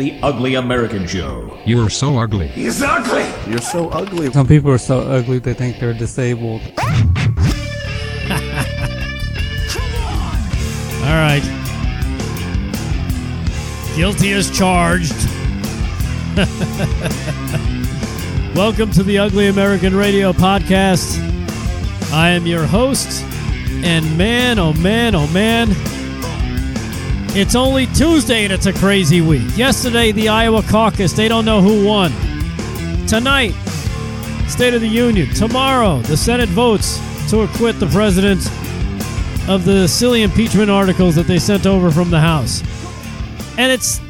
The Ugly American Show. You're so ugly. He's ugly! You're so ugly. Some people are so ugly they think they're disabled. Come on! All right. Guilty as charged. Welcome to the Ugly American Radio Podcast. I am your host, and man, oh man, oh man, it's only Tuesday and it's a crazy week. Yesterday, the Iowa caucus, they don't know who won. Tonight, State of the Union. Tomorrow, the Senate votes to acquit the president of the silly impeachment articles that they sent over from the House. And it's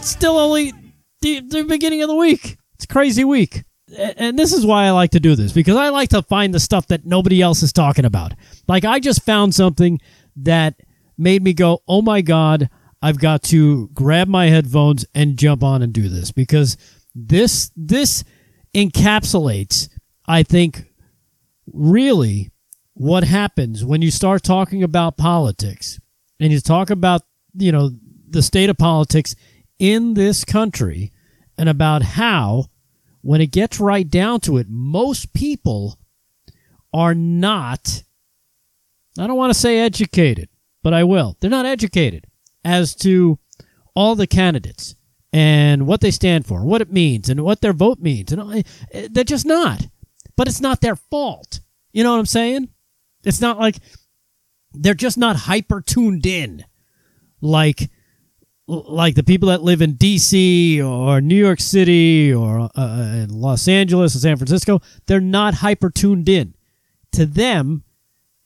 still only the, the beginning of the week. It's a crazy week. And this is why I like to do this because I like to find the stuff that nobody else is talking about. Like, I just found something that made me go, oh my God, I've got to grab my headphones and jump on and do this. Because this, this encapsulates, I think, really what happens when you start talking about politics and you talk about you know the state of politics in this country and about how when it gets right down to it most people are not I don't want to say educated but I will they're not educated as to all the candidates and what they stand for what it means and what their vote means and they're just not but it's not their fault you know what I'm saying it's not like they're just not hyper tuned in like like the people that live in DC or New York City or uh, in Los Angeles or San Francisco. They're not hyper tuned in. To them,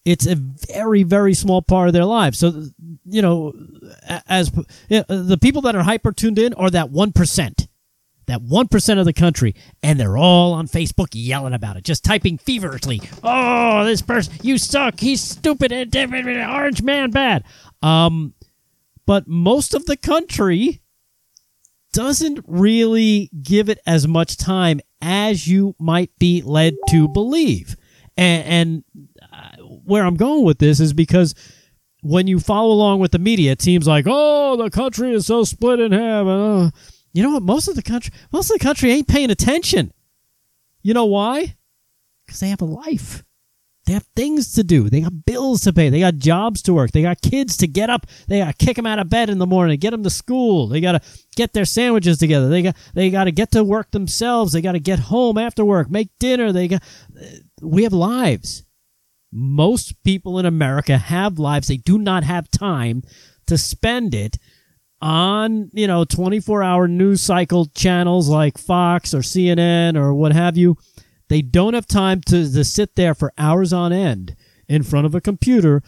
it's a very very small part of their lives. So you know, as yeah, the people that are hyper tuned in are that one percent that 1% of the country, and they're all on Facebook yelling about it, just typing feverishly, oh, this person, you suck, he's stupid, and orange man bad. Um, but most of the country doesn't really give it as much time as you might be led to believe. And, and where I'm going with this is because when you follow along with the media, it seems like, oh, the country is so split in half. Uh, you know what? Most of the country, most of the country ain't paying attention. You know why? Because they have a life. They have things to do. They got bills to pay. They got jobs to work. They got kids to get up. They got to kick them out of bed in the morning, get them to school. They got to get their sandwiches together. They got they got to get to work themselves. They got to get home after work, make dinner. They got we have lives. Most people in America have lives. They do not have time to spend it on, you know, 24 hour news cycle channels like Fox or CNN or what have you. They don't have time to, to sit there for hours on end in front of a computer,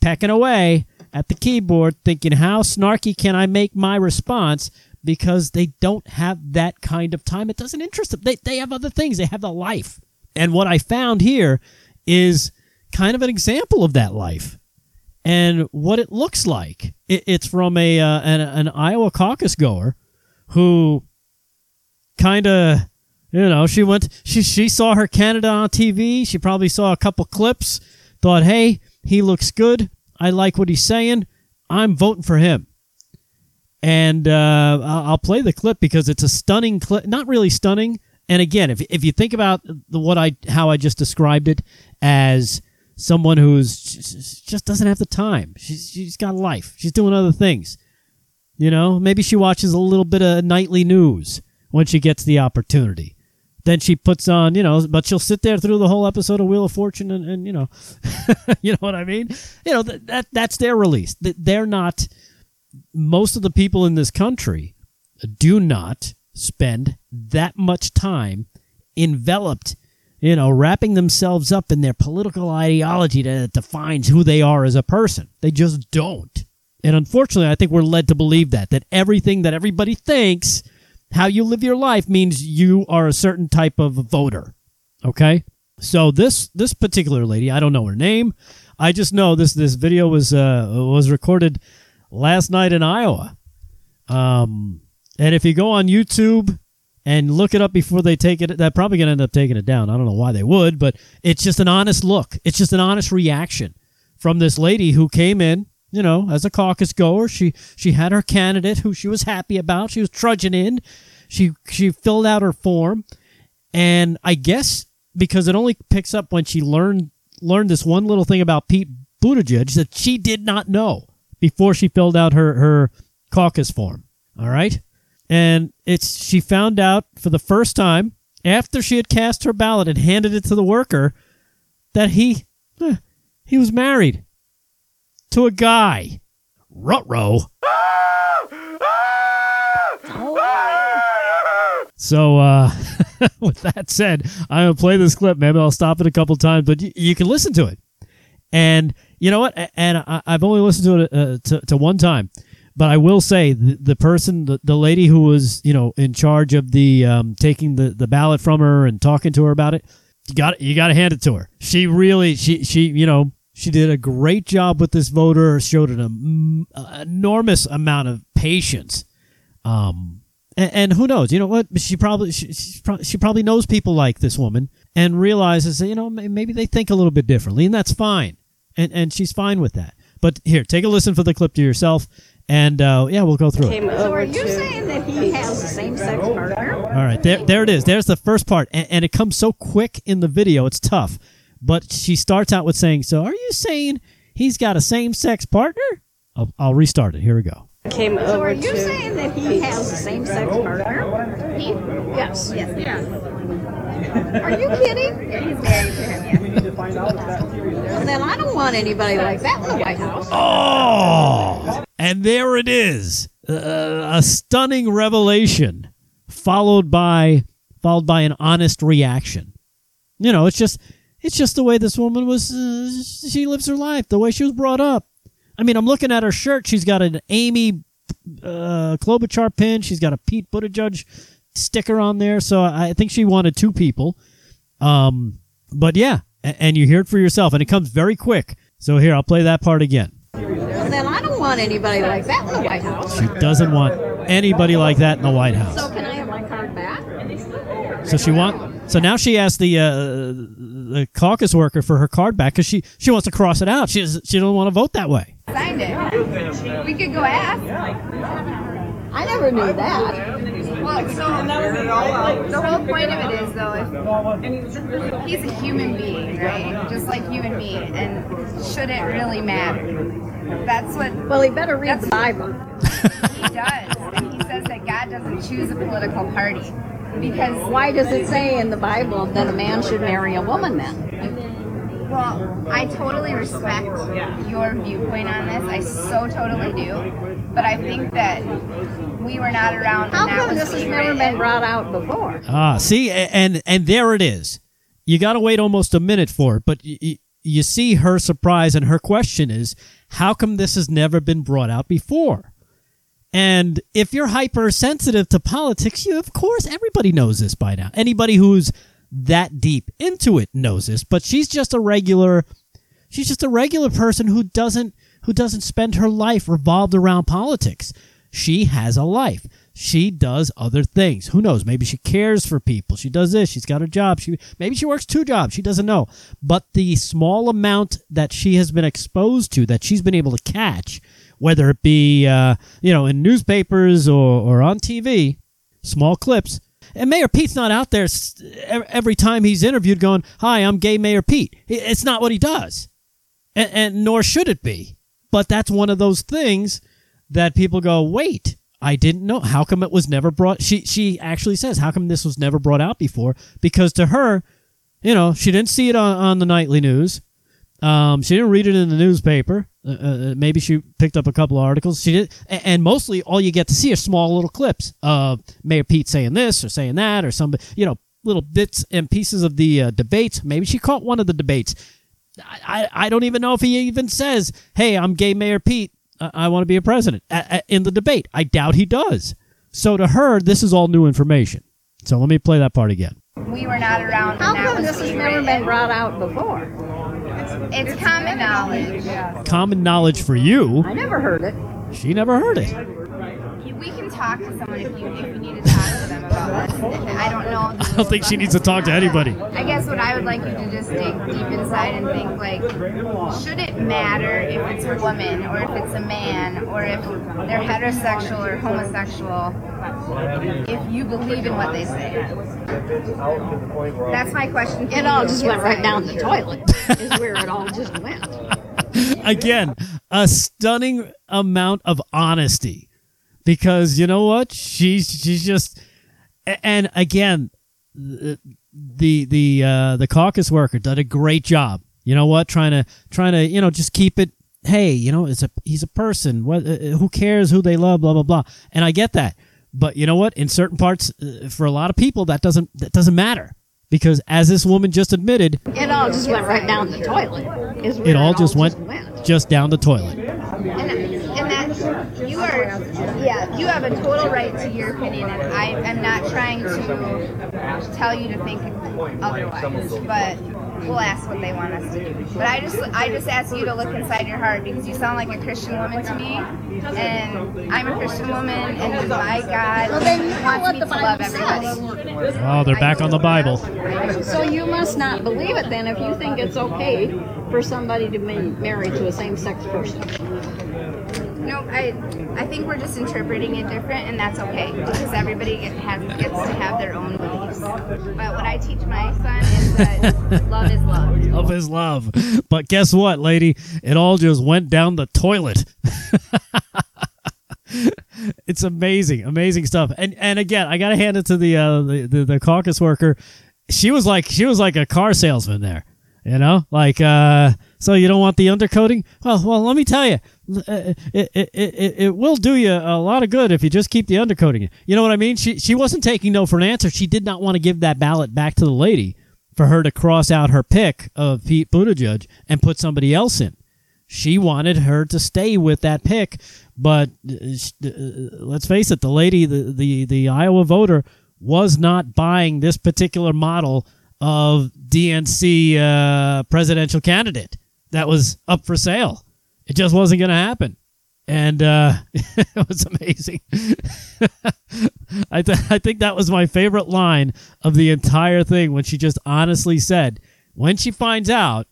pecking away at the keyboard, thinking, how snarky can I make my response? Because they don't have that kind of time. It doesn't interest them. They, they have other things, they have a life. And what I found here is kind of an example of that life and what it looks like. It, it's from a uh, an, an Iowa caucus goer who kind of you know she went she she saw her Canada on TV. She probably saw a couple clips, thought, "Hey, he looks good. I like what he's saying. I'm voting for him." And uh, I'll play the clip because it's a stunning clip. Not really stunning. And again, if if you think about the, what I how I just described it as someone who's just doesn't have the time. She's she's got life. She's doing other things. You know, maybe she watches a little bit of nightly news when she gets the opportunity. Then she puts on, you know, but she'll sit there through the whole episode of Wheel of Fortune, and, and you know, you know what I mean. You know that, that that's their release. They're not. Most of the people in this country do not spend that much time enveloped you know, wrapping themselves up in their political ideology that defines who they are as a person. They just don't. And unfortunately, I think we're led to believe that, that everything that everybody thinks, how you live your life means you are a certain type of voter. Okay? So this this particular lady, I don't know her name. I just know this this video was uh was recorded last night in Iowa. Um and if you go on YouTube and look it up before they take it. They're probably going to end up taking it down. I don't know why they would, but it's just an honest look. It's just an honest reaction from this lady who came in you know, as a caucus goer, she she had her candidate who she was happy about. She was trudging in. She she filled out her form, and I guess because it only picks up when she learned learned this one little thing about Pete Buttigieg that she did not know before she filled out her her caucus form. All right, and it's she found out for the first time after she had cast her ballot and handed it to the worker that he he was married to a guy. Rutro. So, uh, with that said, I'm gonna play this clip. Maybe I'll stop it a couple times, but you, you can listen to it. And you know what? And I, I've only listened to it uh, to, to one time, but I will say the, the person, the, the lady who was you know in charge of the um, taking the, the ballot from her and talking to her about it, you got you got to hand it to her. She really she she you know she did a great job with this voter. Showed an um, enormous amount of patience. Um, and, and who knows? You know what? She probably she, she probably knows people like this woman and realizes that you know maybe they think a little bit differently, and that's fine. And and she's fine with that. But here, take a listen for the clip to yourself, and uh, yeah, we'll go through it. So are you saying that he has a same-sex partner? All right, there, there it is. There's the first part, and, and it comes so quick in the video, it's tough. But she starts out with saying, "So, are you saying he's got a same-sex partner?" I'll, I'll restart it. Here we go. came So over are you to saying that he has a same-sex partner? He? Yes. Yes. Yeah. Are you kidding? Yeah, he's married to him. Well, then I don't want anybody like that in the White House. Oh, and there it is, uh, a stunning revelation, followed by followed by an honest reaction. You know, it's just it's just the way this woman was. Uh, she lives her life, the way she was brought up. I mean, I'm looking at her shirt. She's got an Amy uh, Klobuchar pin. She's got a Pete Buttigieg sticker on there. So I think she wanted two people. Um, but yeah, and you hear it for yourself, and it comes very quick. So here, I'll play that part again. Well, then I don't want anybody like that in the White House. She doesn't want anybody like that in the White House. So can I have my card back? So she want. So now she asked the uh, the caucus worker for her card back because she she wants to cross it out. She doesn't- she don't want to vote that way. signed it. We could go ask. I never knew that. Well, so the whole point of it is, though, if he's a human being, right? Just like you and me, and should it really matter? That's what Well, he better read the Bible. he does. And he says that God doesn't choose a political party. Because, Why does it say in the Bible that a man should marry a woman then? well, I totally respect your viewpoint on this. I so totally do. But I think that we were not around. How come was this has never written. been brought out before? Ah, see, and and there it is. You got to wait almost a minute for it, but y- y- you see her surprise, and her question is, "How come this has never been brought out before?" And if you're hypersensitive to politics, you of course everybody knows this by now. Anybody who's that deep into it knows this, but she's just a regular she's just a regular person who doesn't who doesn't spend her life revolved around politics. She has a life. She does other things. Who knows? Maybe she cares for people. She does this. She's got a job. She maybe she works two jobs. She doesn't know. But the small amount that she has been exposed to, that she's been able to catch, whether it be uh, you know in newspapers or, or on TV, small clips. And Mayor Pete's not out there every time he's interviewed going, "Hi, I'm gay Mayor Pete." It's not what he does and, and nor should it be. But that's one of those things that people go, wait, I didn't know. How come it was never brought? She she actually says, how come this was never brought out before? Because to her, you know, she didn't see it on, on the nightly news. Um, she didn't read it in the newspaper. Uh, uh, maybe she picked up a couple of articles. She did, and, and mostly all you get to see are small little clips of Mayor Pete saying this or saying that or some, you know, little bits and pieces of the uh, debates. Maybe she caught one of the debates. I, I I don't even know if he even says, "Hey, I'm gay Mayor Pete. I, I want to be a president." A- a- in the debate, I doubt he does. So to her, this is all new information. So let me play that part again. We were not around. How come this has never written. been brought out before? It's common knowledge. Common knowledge for you. I never heard it. She never heard it. We can talk to someone if you if you need to talk to them about this. I don't know. I don't think she needs to talk to anybody. I guess what I would like you to just dig deep inside and think like, should it matter if it's a woman or if it's a man or if they're heterosexual or homosexual? If you believe in what they say, that's my question. It all just went right down the toilet. is where it all just went. Again, a stunning amount of honesty. Because you know what? She's she's just and again the the the uh the caucus worker did a great job. You know what? Trying to trying to, you know, just keep it hey, you know, it's a he's a person. What uh, who cares who they love blah blah blah. And I get that. But you know what? In certain parts uh, for a lot of people that doesn't that doesn't matter. Because as this woman just admitted, It all just went right down the toilet. Is where it all just went went. just down the toilet. And, and that you are yeah you have a total right to your opinion and i am not trying to tell you to think otherwise but we'll ask what they want us to do but i just i just ask you to look inside your heart because you sound like a christian woman to me and i'm a christian woman and my god wants me to love everybody Oh, they're back on the Bible. So you must not believe it then if you think it's okay for somebody to be married to a same-sex person. I I think we're just interpreting it different, and that's okay because everybody get, has gets to have their own beliefs. But what I teach my son is that love is love. Love is love. But guess what, lady? It all just went down the toilet. it's amazing, amazing stuff. And and again, I gotta hand it to the uh the, the, the caucus worker. She was like she was like a car salesman there. You know, like uh so you don't want the undercoating? Well, well, let me tell you, it, it, it, it, it will do you a lot of good if you just keep the undercoating. You know what I mean? She she wasn't taking no for an answer. She did not want to give that ballot back to the lady for her to cross out her pick of Pete Buttigieg and put somebody else in. She wanted her to stay with that pick, but uh, uh, let's face it, the lady, the, the, the Iowa voter, was not buying this particular model of DNC uh, presidential candidate that was up for sale. It just wasn't going to happen. And uh, it was amazing. I, th- I think that was my favorite line of the entire thing when she just honestly said, when she finds out,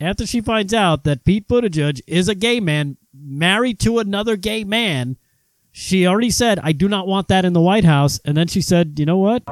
after she finds out that Pete Buttigieg is a gay man married to another gay man, she already said, I do not want that in the White House. And then she said, you know what?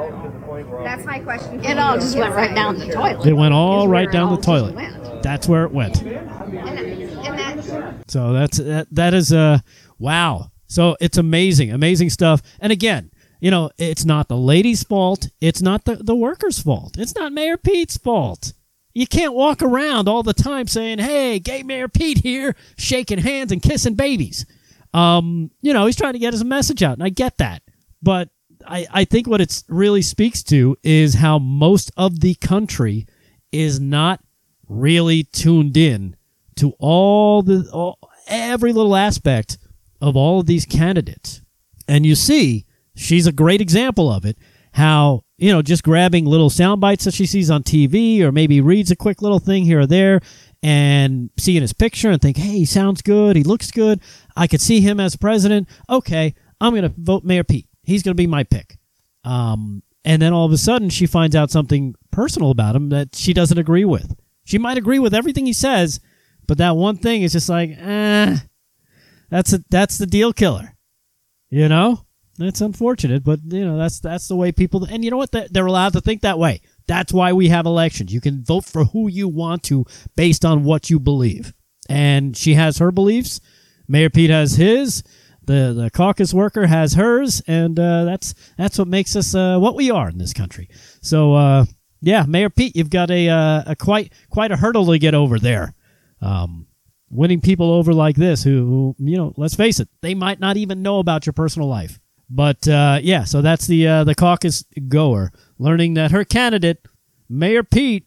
That's my question. It all just went right down the toilet. It went all is where right it down the toilet. That's where it went. And, and that So that's that, that is uh wow. So it's amazing, amazing stuff. And again, you know, it's not the lady's fault. It's not the, the worker's fault. It's not Mayor Pete's fault. You can't walk around all the time saying, "Hey, gay Mayor Pete here, shaking hands and kissing babies." Um, you know, he's trying to get his message out, and I get that. But I, I think what it really speaks to is how most of the country is not really tuned in to all the all, every little aspect of all of these candidates. And you see, she's a great example of it. How you know just grabbing little sound bites that she sees on TV, or maybe reads a quick little thing here or there, and seeing his picture and think, "Hey, he sounds good. He looks good. I could see him as president. Okay, I'm going to vote Mayor Pete. He's going to be my pick." Um, and then all of a sudden, she finds out something personal about him that she doesn't agree with. She might agree with everything he says, but that one thing is just like, eh, that's a, that's the deal killer. You know, that's unfortunate, but you know that's that's the way people. And you know what? They're they're allowed to think that way. That's why we have elections. You can vote for who you want to based on what you believe. And she has her beliefs. Mayor Pete has his. The the caucus worker has hers, and uh, that's that's what makes us uh, what we are in this country. So uh, yeah, Mayor Pete, you've got a, uh, a quite quite a hurdle to get over there. Um, winning people over like this, who, who you know, let's face it, they might not even know about your personal life. But uh, yeah, so that's the uh, the caucus goer learning that her candidate, Mayor Pete,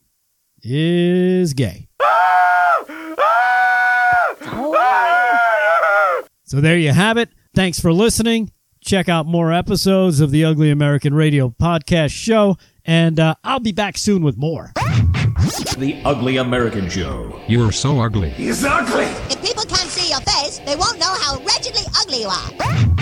is gay. So there you have it. Thanks for listening. Check out more episodes of the Ugly American Radio podcast show, and uh, I'll be back soon with more. The Ugly American Show. You're so ugly. He's ugly! If people can't see your face, they won't know how wretchedly ugly you are.